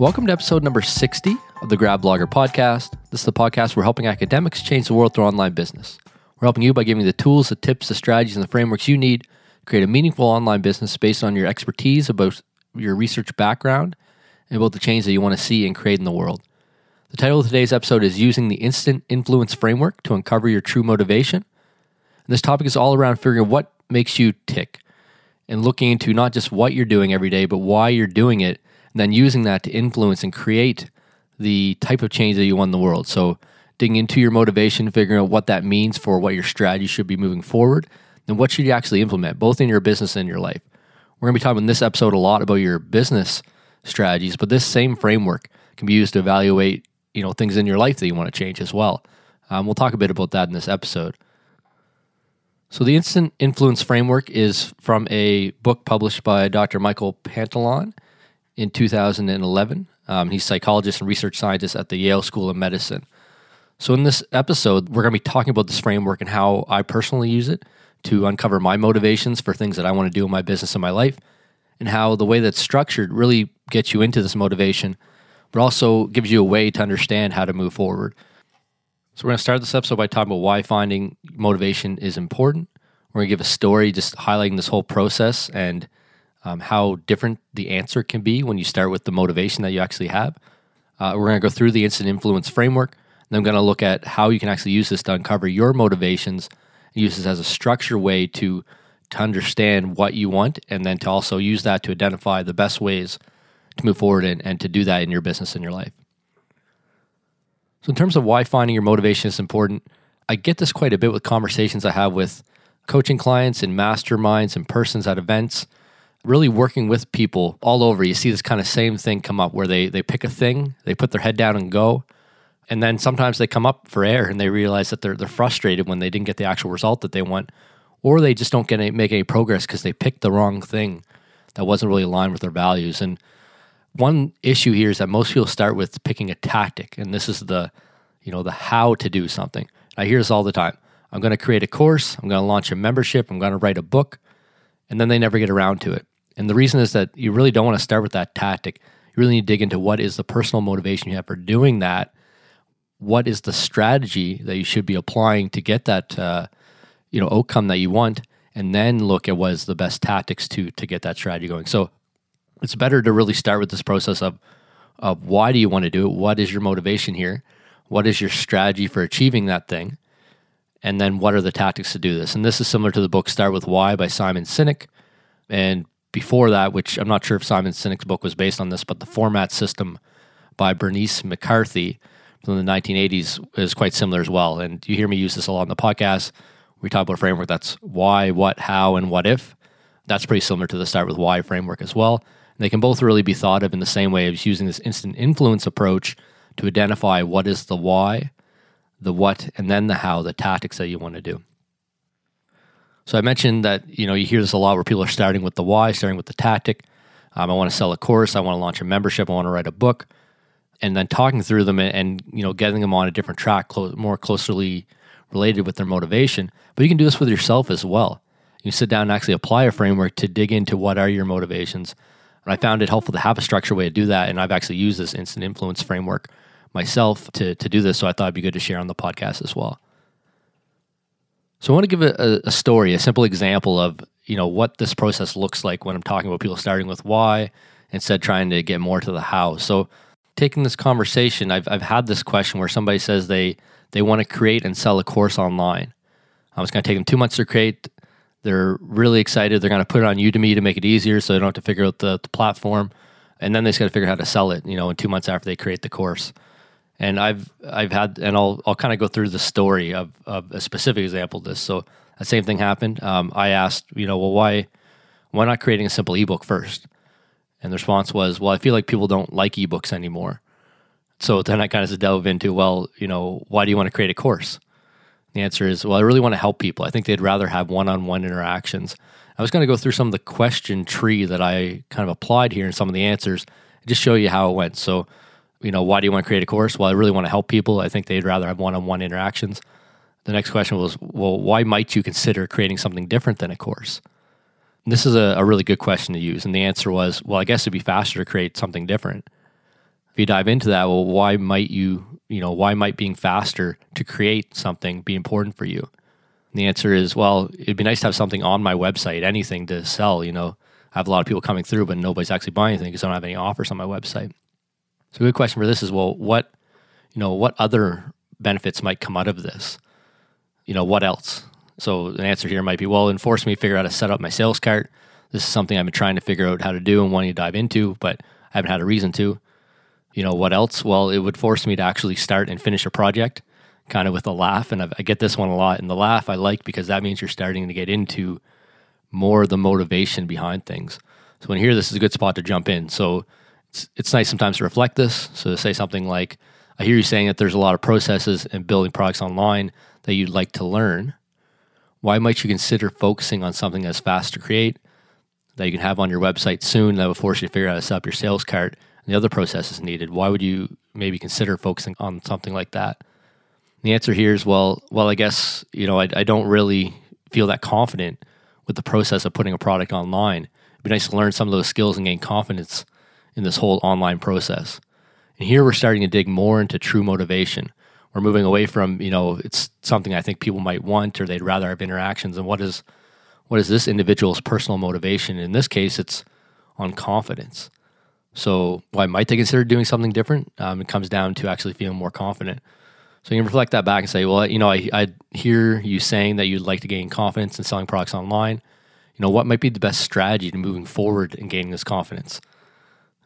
Welcome to episode number 60 of the Grad Blogger podcast. This is the podcast where we're helping academics change the world through online business. We're helping you by giving you the tools, the tips, the strategies, and the frameworks you need to create a meaningful online business based on your expertise, about your research background, and about the change that you want to see and create in the world. The title of today's episode is Using the Instant Influence Framework to Uncover Your True Motivation. And this topic is all around figuring out what makes you tick and looking into not just what you're doing every day, but why you're doing it then using that to influence and create the type of change that you want in the world. So, digging into your motivation, figuring out what that means for what your strategy should be moving forward, and what should you actually implement, both in your business and your life. We're going to be talking in this episode a lot about your business strategies, but this same framework can be used to evaluate, you know, things in your life that you want to change as well. Um, we'll talk a bit about that in this episode. So, the Instant Influence Framework is from a book published by Dr. Michael Pantalon in 2011. Um, he's psychologist and research scientist at the Yale School of Medicine. So, in this episode, we're going to be talking about this framework and how I personally use it to uncover my motivations for things that I want to do in my business and my life, and how the way that's structured really gets you into this motivation, but also gives you a way to understand how to move forward. So, we're going to start this episode by talking about why finding motivation is important. We're going to give a story just highlighting this whole process and um, how different the answer can be when you start with the motivation that you actually have. Uh, we're going to go through the instant influence framework. And I'm going to look at how you can actually use this to uncover your motivations and use this as a structure way to, to understand what you want and then to also use that to identify the best ways to move forward and, and to do that in your business and your life. So, in terms of why finding your motivation is important, I get this quite a bit with conversations I have with coaching clients and masterminds and persons at events really working with people all over. You see this kind of same thing come up where they they pick a thing, they put their head down and go. And then sometimes they come up for air and they realize that they're they're frustrated when they didn't get the actual result that they want, or they just don't get any, make any progress because they picked the wrong thing that wasn't really aligned with their values. And one issue here is that most people start with picking a tactic, and this is the you know the how to do something. I hear this all the time. I'm going to create a course. I'm going to launch a membership. I'm going to write a book, and then they never get around to it. And the reason is that you really don't want to start with that tactic. You really need to dig into what is the personal motivation you have for doing that. What is the strategy that you should be applying to get that uh, you know outcome that you want, and then look at what is the best tactics to to get that strategy going. So it's better to really start with this process of of why do you want to do it? What is your motivation here? What is your strategy for achieving that thing? And then what are the tactics to do this? And this is similar to the book Start with Why by Simon Sinek. And before that, which I'm not sure if Simon Sinek's book was based on this, but the 4MAT system by Bernice McCarthy from the 1980s is quite similar as well. And you hear me use this a lot on the podcast. We talk about a framework that's why, what, how, and what if. That's pretty similar to the start with why framework as well. And they can both really be thought of in the same way as using this instant influence approach to identify what is the why, the what, and then the how, the tactics that you want to do. So I mentioned that you know you hear this a lot where people are starting with the why, starting with the tactic. Um, I want to sell a course. I want to launch a membership. I want to write a book, and then talking through them and, and you know getting them on a different track, clo- more closely related with their motivation. But you can do this with yourself as well. You sit down and actually apply a framework to dig into what are your motivations. And I found it helpful to have a structured way to do that. And I've actually used this instant influence framework myself to, to do this. So I thought it'd be good to share on the podcast as well. So I want to give a, a, story, a simple example of you know what this process looks like when I'm talking about people starting with why instead trying to get more to the how. So taking this conversation, I've I've had this question where somebody says they they want to create and sell a course online. Um, it's going to take them two months to create. They're really excited. They're going to put it on Udemy to make it easier, so they don't have to figure out the, the platform, and then they just got to figure out how to sell it. You know, in two months after they create the course. And I've I've had and I'll I'll kind of go through the story of, of a specific example of this. So the same thing happened. Um, I asked, you know, well, why why not creating a simple ebook first? And the response was, well, I feel like people don't like ebooks anymore. So then I kind of delve into, well, you know, why do you want to create a course? The answer is, well, I really want to help people. I think they'd rather have one-on-one interactions. I was going to go through some of the question tree that I kind of applied here and some of the answers, just show you how it went. So you know, why do you want to create a course? Well, I really want to help people. I think they'd rather have one on one interactions. The next question was, well, why might you consider creating something different than a course? And this is a, a, really good question to use. And the answer was, well, I guess it'd be faster to create something different. If you dive into that, well, why might you, you know, why might being faster to create something be important for you? And the answer is, well, it'd be nice to have something on my website, anything to sell. You know, I have a lot of people coming through, but nobody's actually buying anything because I don't have any offers on my website. So, a good question for this is, well, what, you know, what other benefits might come out of this? You know, what else? So, an answer here might be, well, it forced me to figure out how to set up my sales cart. This is something I've been trying to figure out how to do and wanting to dive into, but I haven't had a reason to. You know, what else? Well, it would force me to actually start and finish a project kind of with a laugh. And I've, I get this one a lot. And the laugh I like because that means you're starting to get into more the motivation behind things. So when you hear this is a good spot to jump in. So it's, it's nice sometimes to reflect this. So to say something like, I hear you saying that there's a lot of processes and building products online that you'd like to learn. Why might you consider focusing on something that's fast to create, that you can have on your website soon, that will force you to figure out how to set up your sales cart and the other processes needed? Why would you maybe consider focusing on something like that? The answer here is well, well, I guess you know I, I don't really feel that confident with the process of putting a product online. It'd be nice to learn some of those skills and gain confidence in this whole online process. And here we're starting to dig more into true motivation. We're moving away from you know it's something I think people might want or they'd rather have interactions. And what is what is this individual's personal motivation? In this case, it's on confidence. So why might they consider doing something different? Um, it comes down to actually feeling more confident. So you can reflect that back and say, well, you know, I, I hear you saying that you'd like to gain confidence in selling products online. You know, what might be the best strategy to moving forward and gaining this confidence?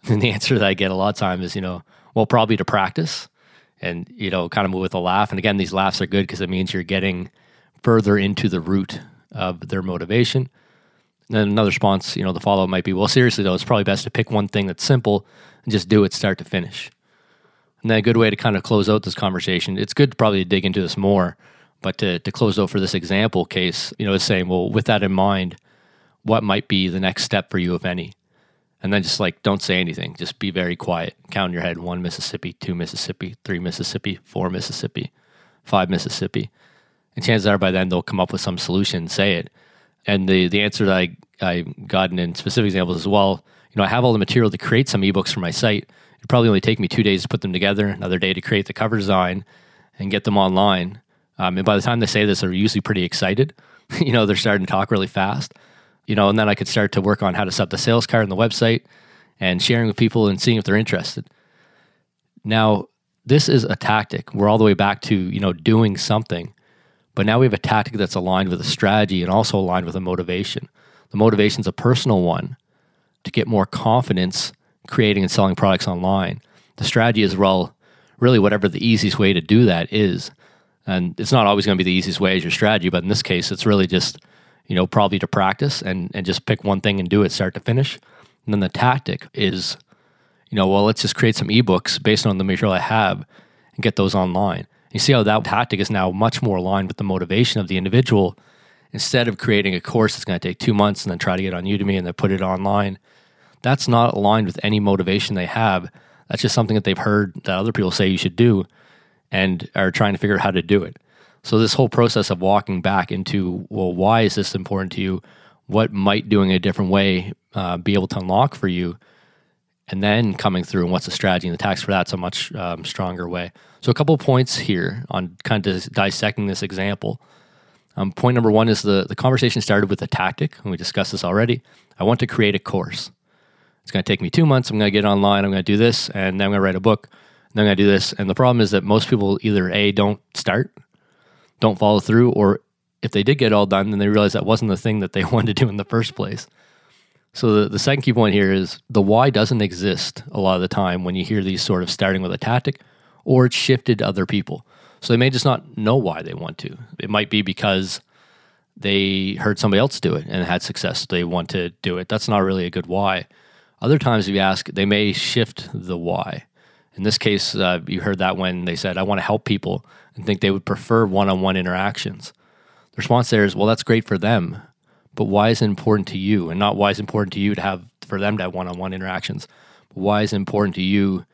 And the answer that I get a lot of times is, you know, well, probably to practice and, you know, kind of move with a laugh. And again, these laughs are good because it means you're getting further into the root of their motivation. And then another response, you know, the follow up might be, well, seriously, though, it's probably best to pick one thing that's simple and just do it start to finish. And then a good way to kind of close out this conversation, it's good to probably dig into this more, but to, to close out for this example case, you know, is saying, well, with that in mind, what might be the next step for you, if any? And then just like, don't say anything. Just be very quiet. Count in your head one Mississippi, two Mississippi, three Mississippi, four Mississippi, five Mississippi. And chances are by then they'll come up with some solution, say it. And the, the answer that I, I gotten in specific examples as well, you know, I have all the material to create some ebooks for my site It'd probably only take me two days to put them together, another day to create the cover design and get them online. Um, and by the time they say this, they're usually pretty excited. you know, they're starting to talk really fast. You know, and then I could start to work on how to set up the sales card on the website and sharing with people and seeing if they're interested. Now, this is a tactic. We're all the way back to, you know, doing something. But now we have a tactic that's aligned with a strategy and also aligned with a motivation. The motivation is a personal one to get more confidence creating and selling products online. The strategy is well, really whatever the easiest way to do that is. And it's not always going to be the easiest way as your strategy, but in this case, it's really just, you know, probably to practice and, and just pick one thing and do it start to finish. And then the tactic is, you know, well, let's just create some ebooks based on the material I have and get those online. You see how that tactic is now much more aligned with the motivation of the individual instead of creating a course that's going to take two months and then try to get on Udemy and then put it online that's not aligned with any motivation they have. That's just something that they've heard that other people say you should do and are trying to figure out how to do it. So, this whole process of walking back into, well, why is this important to you? What might doing a different way uh, be able to unlock for you? And then coming through and what's the strategy and the tax for that's a much um, stronger way. So, a couple points here on kind of dissecting this example. Um, point number one is the, the conversation started with a tactic, and we discussed this already. I want to create a course. It's going to take me two months. I'm going to get online. I'm going to do this, and then I'm going to write a book. And then I'm going to do this. And the problem is that most people either a don't start, don't follow through, or if they did get all done, then they realize that wasn't the thing that they wanted to do in the first place. So the, the second key point here is the why doesn't exist a lot of the time when you hear these sort of starting with a tactic, or it's shifted to other people. So they may just not know why they want to. It might be because they heard somebody else do it and had success. They want to do it. That's not really a good why. Other times, if you ask, they may shift the why. In this case, uh, you heard that when they said, I want to help people and think they would prefer one on one interactions. The response there is, well, that's great for them, but why is it important to you? And not why is it important to you to have for them to have one on one interactions, but why is it important to you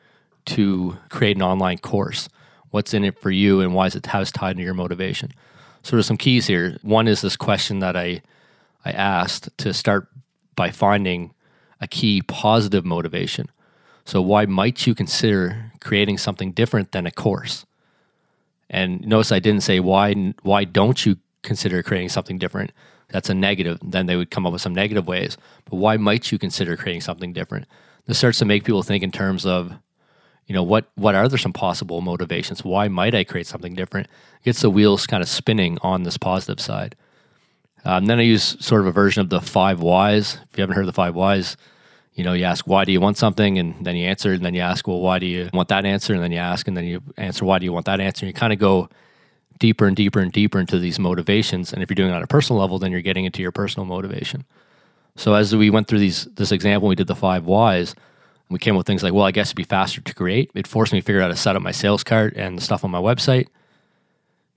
to create an online course? What's in it for you and why is it how tied to your motivation? So there's some keys here. One is this question that I I asked to start by finding a key positive motivation. So why might you consider creating something different than a course? And notice I didn't say why why don't you consider creating something different? That's a negative. Then they would come up with some negative ways. But why might you consider creating something different? This starts to make people think in terms of, you know, what what are there some possible motivations? Why might I create something different? It gets the wheels kind of spinning on this positive side. Um, then I use sort of a version of the five whys. If you haven't heard the five whys, you know, you ask, why do you want something? And then you answer, and then you ask, well, why do you want that answer? And then you ask, and then you answer, why do you want that answer? And you kind of go deeper and deeper and deeper into these motivations. And if you're doing it on a personal level, then you're getting into your personal motivation. So as we went through these this example, we did the five whys. We came up with things like, well, I guess it'd be faster to create. It forced me to figure out how to set up my sales cart and the stuff on my website.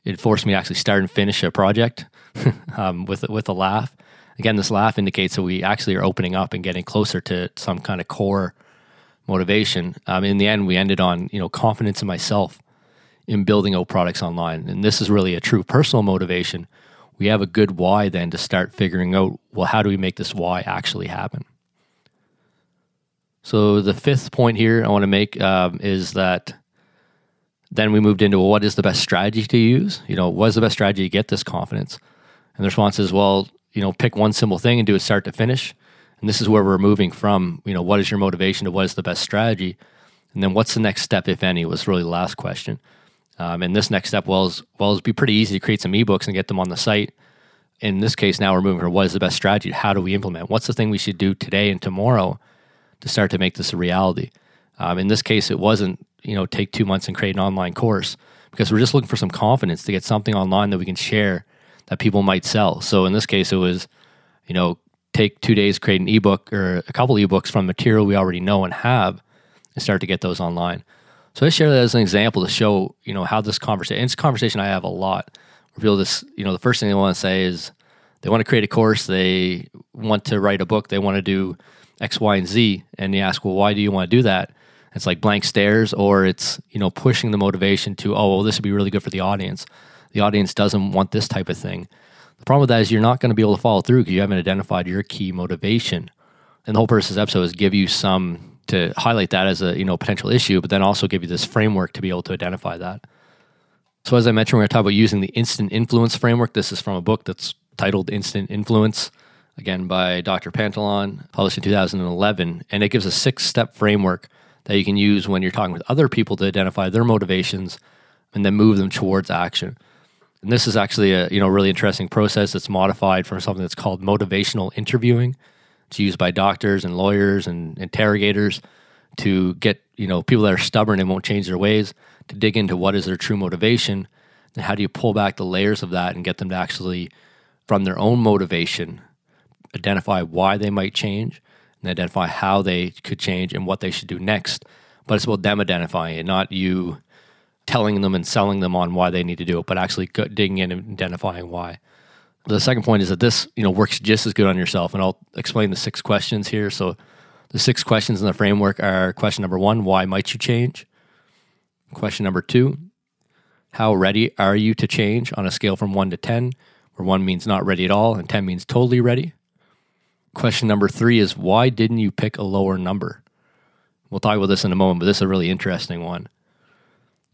It forced me to actually start and finish a project um, with with a laugh. Again, this laugh indicates that we actually are opening up and getting closer to some kind of core motivation. Um, in the end, we ended on you know confidence in myself in building out products online, and this is really a true personal motivation. We have a good why then to start figuring out well, how do we make this why actually happen? So the fifth point here I want to make um, is that then we moved into well, what is the best strategy to use? You know, what is the best strategy to get this confidence? And the response is, well, you know, pick one simple thing and do it start to finish. And this is where we're moving from, you know, what is your motivation to what is the best strategy? And then what's the next step, if any, was really the last question. Um, and this next step, well, is, well, it'd be pretty easy to create some ebooks and get them on the site. In this case, now we're moving from what is the best strategy? How do we implement? What's the thing we should do today and tomorrow to start to make this a reality? Um, in this case, it wasn't, you know, take two months and create an online course because we're just looking for some confidence to get something online that we can share that people might sell. So in this case, it was, you know, take two days, create an ebook or a couple ebooks from material we already know and have, and start to get those online. So I share that as an example to show, you know, how this conversation. It's a conversation I have a lot. Where people just, you know, the first thing they want to say is they want to create a course, they want to write a book, they want to do X, Y, and Z, and you ask, well, why do you want to do that? It's like blank stares, or it's you know pushing the motivation to, oh, well, this would be really good for the audience the audience doesn't want this type of thing. The problem with that is you're not going to be able to follow through because you haven't identified your key motivation. And the whole purpose of this episode is give you some to highlight that as a you know potential issue, but then also give you this framework to be able to identify that. So as I mentioned, we're going to talk about using the instant influence framework. This is from a book that's titled Instant Influence, again by Dr. Pantalon, published in 2011, and it gives a six-step framework that you can use when you're talking with other people to identify their motivations and then move them towards action. And this is actually a you know really interesting process that's modified from something that's called motivational interviewing. It's used by doctors and lawyers and interrogators to get you know people that are stubborn and won't change their ways to dig into what is their true motivation and how do you pull back the layers of that and get them to actually from their own motivation identify why they might change and identify how they could change and what they should do next but it's about them identifying it not you telling them and selling them on why they need to do it, but actually digging in and identifying why. The second point is that this, you know, works just as good on yourself, and I'll explain the six questions here. So, the six questions in the framework are: question number one, why might you change? Question number two, how ready are you to change on a scale from one to ten, where one means not ready at all and ten means totally ready? Question number three is why didn't you pick a lower number? We'll talk about this in a moment, but this is a really interesting one.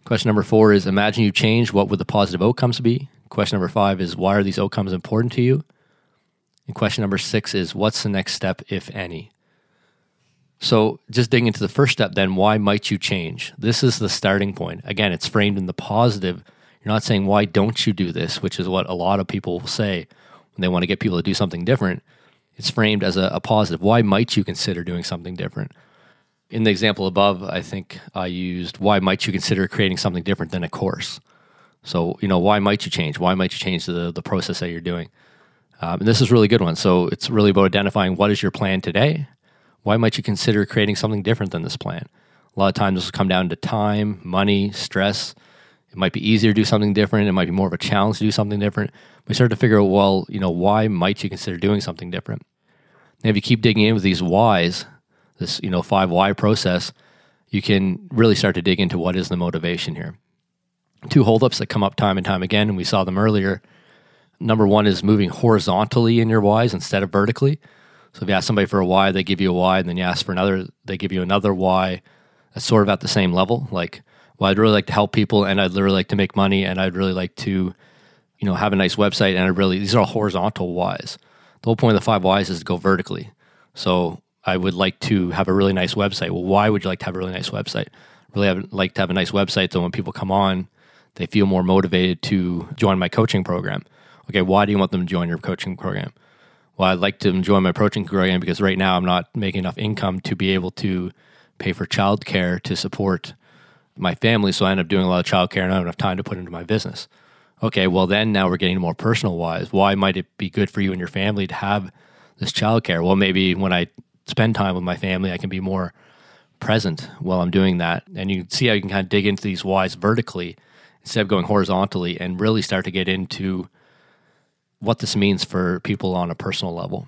Question number four is Imagine you change, what would the positive outcomes be? Question number five is Why are these outcomes important to you? And question number six is What's the next step, if any? So, just digging into the first step, then, why might you change? This is the starting point. Again, it's framed in the positive. You're not saying, Why don't you do this? which is what a lot of people will say when they want to get people to do something different. It's framed as a, a positive. Why might you consider doing something different? In the example above, I think I used why might you consider creating something different than a course? So, you know, why might you change? Why might you change the, the process that you're doing? Um, and this is really good one. So, it's really about identifying what is your plan today? Why might you consider creating something different than this plan? A lot of times, this will come down to time, money, stress. It might be easier to do something different. It might be more of a challenge to do something different. We start to figure out, well, you know, why might you consider doing something different? And if you keep digging in with these whys, this you know five why process, you can really start to dig into what is the motivation here. Two holdups that come up time and time again, and we saw them earlier. Number one is moving horizontally in your whys instead of vertically. So if you ask somebody for a why, they give you a why, and then you ask for another, they give you another why. That's sort of at the same level. Like, well, I'd really like to help people, and I'd really like to make money, and I'd really like to, you know, have a nice website, and I really these are all horizontal whys. The whole point of the five whys is to go vertically. So I would like to have a really nice website. Well, why would you like to have a really nice website? Really have, like to have a nice website so when people come on, they feel more motivated to join my coaching program. Okay, why do you want them to join your coaching program? Well, I'd like to join my coaching program because right now I'm not making enough income to be able to pay for childcare to support my family. So I end up doing a lot of childcare and I don't have time to put into my business. Okay, well then now we're getting more personal wise. Why might it be good for you and your family to have this childcare? Well, maybe when I spend time with my family, I can be more present while I'm doing that. And you can see how you can kind of dig into these whys vertically instead of going horizontally and really start to get into what this means for people on a personal level.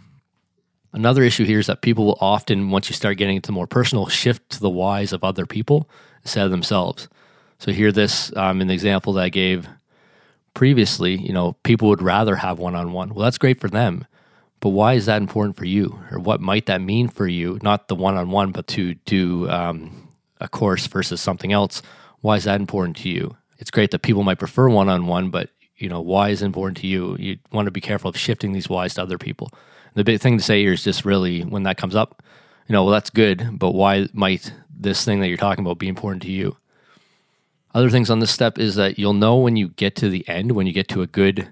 Another issue here is that people will often, once you start getting into more personal, shift to the whys of other people instead of themselves. So here, this um, in the example that I gave previously. You know, people would rather have one-on-one. Well, that's great for them, but why is that important for you, or what might that mean for you? Not the one-on-one, but to do um, a course versus something else. Why is that important to you? It's great that people might prefer one-on-one, but you know, why is important to you? You want to be careful of shifting these whys to other people. The big thing to say here is just really when that comes up, you know, well, that's good, but why might this thing that you're talking about be important to you? Other things on this step is that you'll know when you get to the end, when you get to a good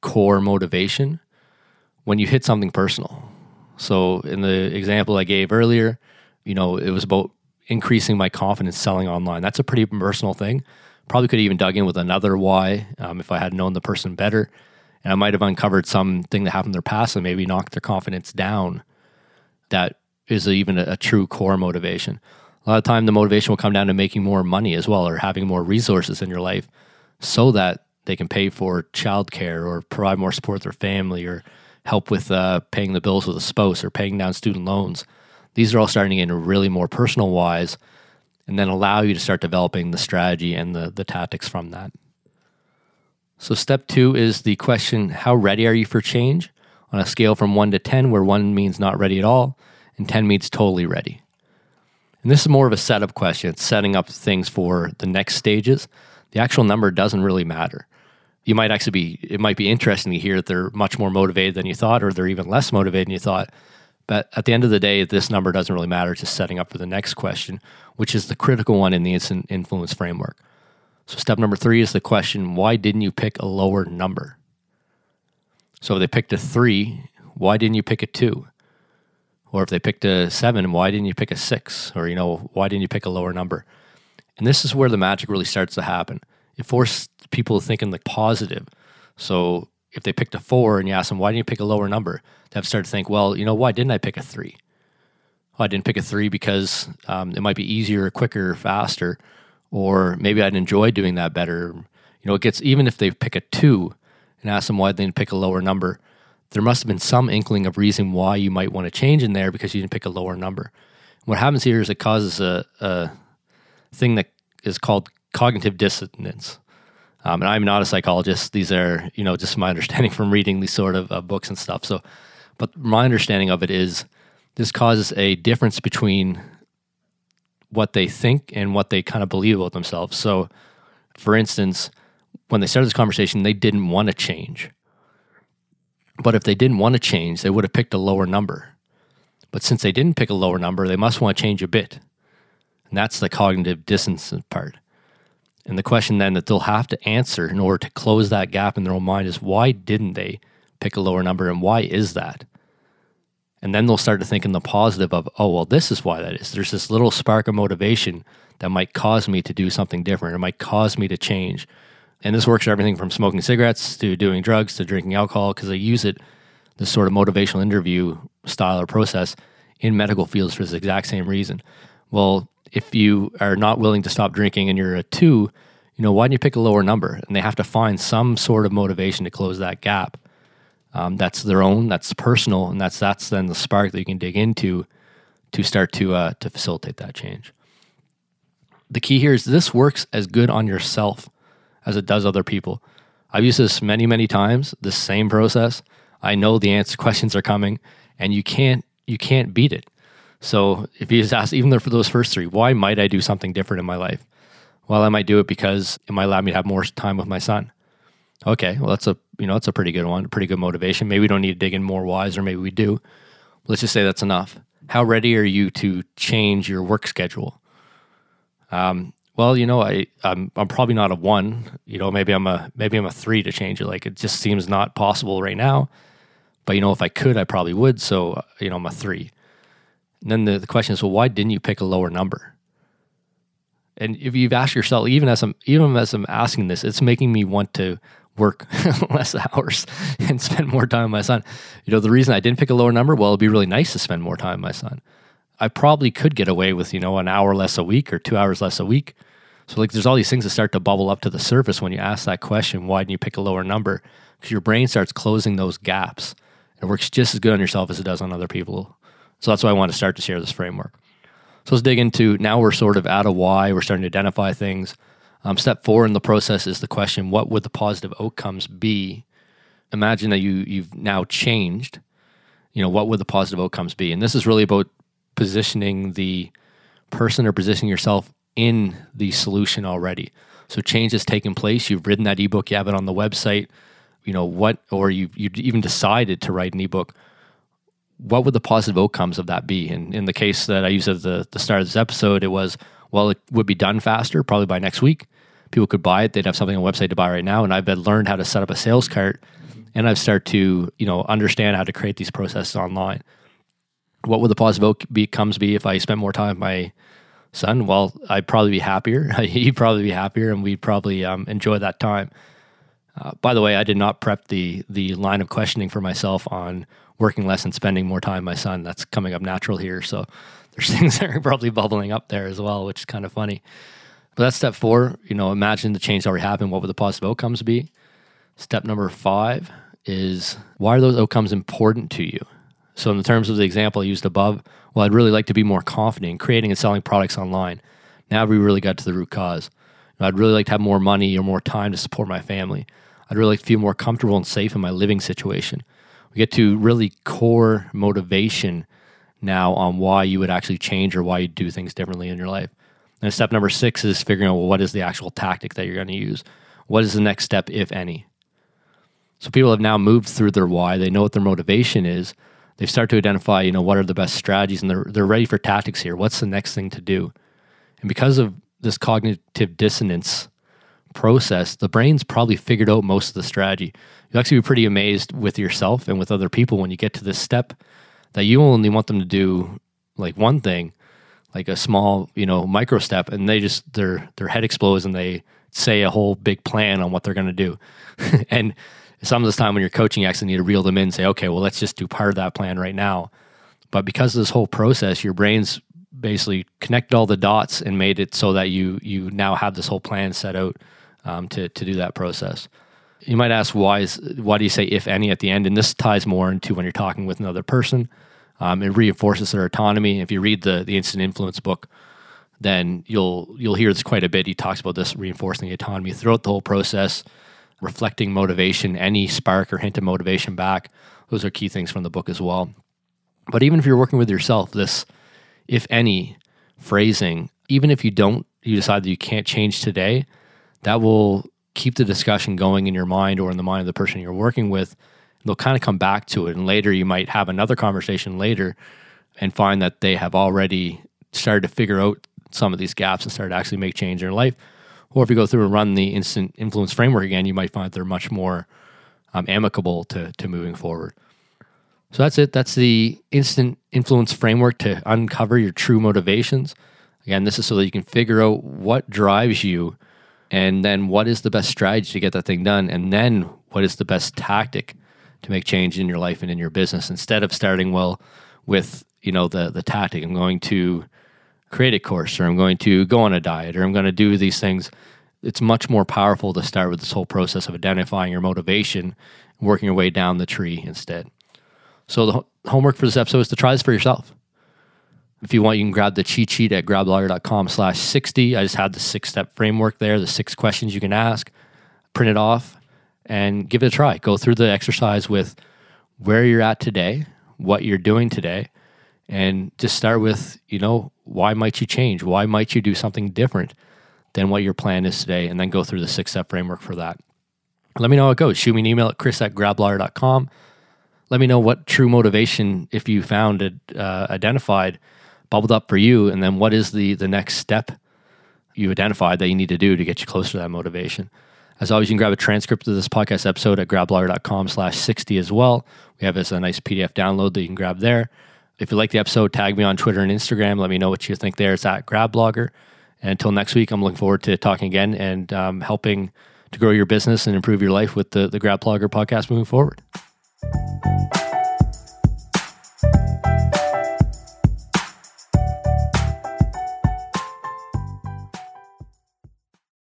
core motivation, when you hit something personal. So, in the example I gave earlier, you know, it was about increasing my confidence selling online. That's a pretty personal thing. Probably could have even dug in with another why um, if I had known the person better. And I might have uncovered something that happened in their past and maybe knocked their confidence down. That is even a, a true core motivation. A lot of time, the motivation will come down to making more money as well or having more resources in your life so that they can pay for childcare or provide more support to their family or help with uh, paying the bills with a spouse or paying down student loans. These are all starting to get really more personal wise and then allow you to start developing the strategy and the, the tactics from that. So, step two is the question How ready are you for change? On a scale from one to 10, where one means not ready at all, and 10 means totally ready. And this is more of a setup question. It's setting up things for the next stages. The actual number doesn't really matter. You might actually be, it might be interesting to hear that they're much more motivated than you thought, or they're even less motivated than you thought. But at the end of the day, this number doesn't really matter. It's just setting up for the next question, which is the critical one in the instant influence framework. So, step number three is the question why didn't you pick a lower number? So, if they picked a three, why didn't you pick a two? Or if they picked a seven, why didn't you pick a six? Or, you know, why didn't you pick a lower number? And this is where the magic really starts to happen. It forces people to think in the positive. So, if they picked a four and you ask them, why didn't you pick a lower number? They have started to think, well, you know, why didn't I pick a three? Well, I didn't pick a three because um, it might be easier, quicker, faster, or maybe I'd enjoy doing that better. You know, it gets, even if they pick a two and ask them why they didn't pick a lower number, there must have been some inkling of reason why you might want to change in there because you didn't pick a lower number. What happens here is it causes a, a thing that is called cognitive dissonance. Um, and I'm not a psychologist. These are, you know, just my understanding from reading these sort of uh, books and stuff. So, but my understanding of it is this causes a difference between what they think and what they kind of believe about themselves. So, for instance, when they started this conversation, they didn't want to change. But if they didn't want to change, they would have picked a lower number. But since they didn't pick a lower number, they must want to change a bit. And that's the cognitive dissonance part. And the question then that they'll have to answer in order to close that gap in their own mind is why didn't they pick a lower number and why is that? And then they'll start to think in the positive of, oh, well, this is why that is. There's this little spark of motivation that might cause me to do something different It might cause me to change. And this works for everything from smoking cigarettes to doing drugs to drinking alcohol because they use it, this sort of motivational interview style or process in medical fields for this exact same reason. Well, if you are not willing to stop drinking and you're a two, you know, why don't you pick a lower number? And they have to find some sort of motivation to close that gap. Um, that's their own, that's personal, and that's that's then the spark that you can dig into to start to uh, to facilitate that change. The key here is this works as good on yourself as it does other people. I've used this many, many times, the same process. I know the answer questions are coming, and you can't you can't beat it. So if you just ask, even for those first three, why might I do something different in my life? Well, I might do it because it might allow me to have more time with my son. Okay, well that's a you know that's a pretty good one, pretty good motivation. Maybe we don't need to dig in more whys, or maybe we do. Let's just say that's enough. How ready are you to change your work schedule? Um, well, you know, I I'm, I'm probably not a one. You know, maybe I'm a maybe I'm a three to change it. Like it just seems not possible right now. But you know, if I could, I probably would. So you know, I'm a three. And then the, the question is, well, why didn't you pick a lower number? And if you've asked yourself, even as I'm even as I'm asking this, it's making me want to work less hours and spend more time with my son. You know, the reason I didn't pick a lower number, well, it'd be really nice to spend more time with my son. I probably could get away with, you know, an hour less a week or two hours less a week. So like there's all these things that start to bubble up to the surface when you ask that question, why didn't you pick a lower number? Because your brain starts closing those gaps. It works just as good on yourself as it does on other people. So that's why I want to start to share this framework. So let's dig into now we're sort of at a why, we're starting to identify things. Um, step four in the process is the question what would the positive outcomes be? Imagine that you, you've now changed. You know, what would the positive outcomes be? And this is really about positioning the person or positioning yourself in the solution already. So change has taken place. You've written that ebook, you have it on the website. You know what, or you you even decided to write an ebook what would the positive outcomes of that be? And in the case that I used at the, the start of this episode, it was, well, it would be done faster, probably by next week. People could buy it. They'd have something on the website to buy right now. And I've been learned how to set up a sales cart and I've started to, you know, understand how to create these processes online. What would the positive outcomes be if I spent more time with my son? Well, I'd probably be happier. He'd probably be happier and we'd probably um, enjoy that time. Uh, by the way, I did not prep the the line of questioning for myself on working less and spending more time with my son. That's coming up natural here. So there's things that are probably bubbling up there as well, which is kind of funny. But that's step four. You know, imagine the change already happened. What would the positive outcomes be? Step number five is why are those outcomes important to you? So, in the terms of the example I used above, well, I'd really like to be more confident in creating and selling products online. Now we really got to the root cause. I'd really like to have more money or more time to support my family. I'd really feel more comfortable and safe in my living situation we get to really core motivation now on why you would actually change or why you do things differently in your life. And step number six is figuring out well, what is the actual tactic that you're going to use. What is the next step, if any? So people have now moved through their why. They know what their motivation is. They start to identify, you know, what are the best strategies, and they're they're ready for tactics here. What's the next thing to do? And because of this cognitive dissonance process, the brain's probably figured out most of the strategy. You'll actually be pretty amazed with yourself and with other people when you get to this step that you only want them to do like one thing, like a small, you know, micro step, and they just their their head explodes and they say a whole big plan on what they're going to do. and some of this time when you're coaching, you actually need to reel them in and say, okay, well, let's just do part of that plan right now. But because of this whole process, your brain's basically connected all the dots and made it so that you you now have this whole plan set out um, to to do that process. You might ask why is why do you say if any at the end? And this ties more into when you're talking with another person. Um, it reinforces their autonomy. If you read the the instant influence book, then you'll you'll hear this quite a bit. He talks about this reinforcing autonomy throughout the whole process, reflecting motivation, any spark or hint of motivation back. Those are key things from the book as well. But even if you're working with yourself, this if any phrasing, even if you don't, you decide that you can't change today, that will keep the discussion going in your mind or in the mind of the person you're working with. They'll kind of come back to it. And later, you might have another conversation later and find that they have already started to figure out some of these gaps and started to actually make change in their life. Or if you go through and run the instant influence framework again, you might find they're much more um, amicable to, to moving forward. So that's it. That's the instant influence framework to uncover your true motivations. Again, this is so that you can figure out what drives you and then what is the best strategy to get that thing done? And then what is the best tactic to make change in your life and in your business instead of starting well with you know the the tactic i'm going to create a course or i'm going to go on a diet or i'm going to do these things. It's much more powerful to start with this whole process of identifying your motivation and working your way down the tree instead. So the homework for this episode is to try this for yourself if you want, you can grab the cheat sheet at gradblogger.com slash 60. I just had the six step framework there, the six questions you can ask, print it off and give it a try. Go through the exercise with where you're at today, what you're doing today, And just start with, you know, why might you change? Why might you do something different than what your plan is today? And then go through the six step framework for that. Let me know how it goes. Shoot me an email at chris at gradblogger.com. Let me know what true motivation, if you found it uh, identified, bubbled up for you. And then what is the, the next step you identified that you need to do to get you closer to that motivation? As always, you can grab a transcript of this podcast episode at gradblogger.com slash 60 as well. We have as a nice PDF download that you can grab there. If you like the episode, tag me on Twitter and Instagram. Let me know what you think there. It's at gradblogger And until next week, I'm looking forward to talking again and um, helping to grow your business and improve your life with the, the podcast moving forward.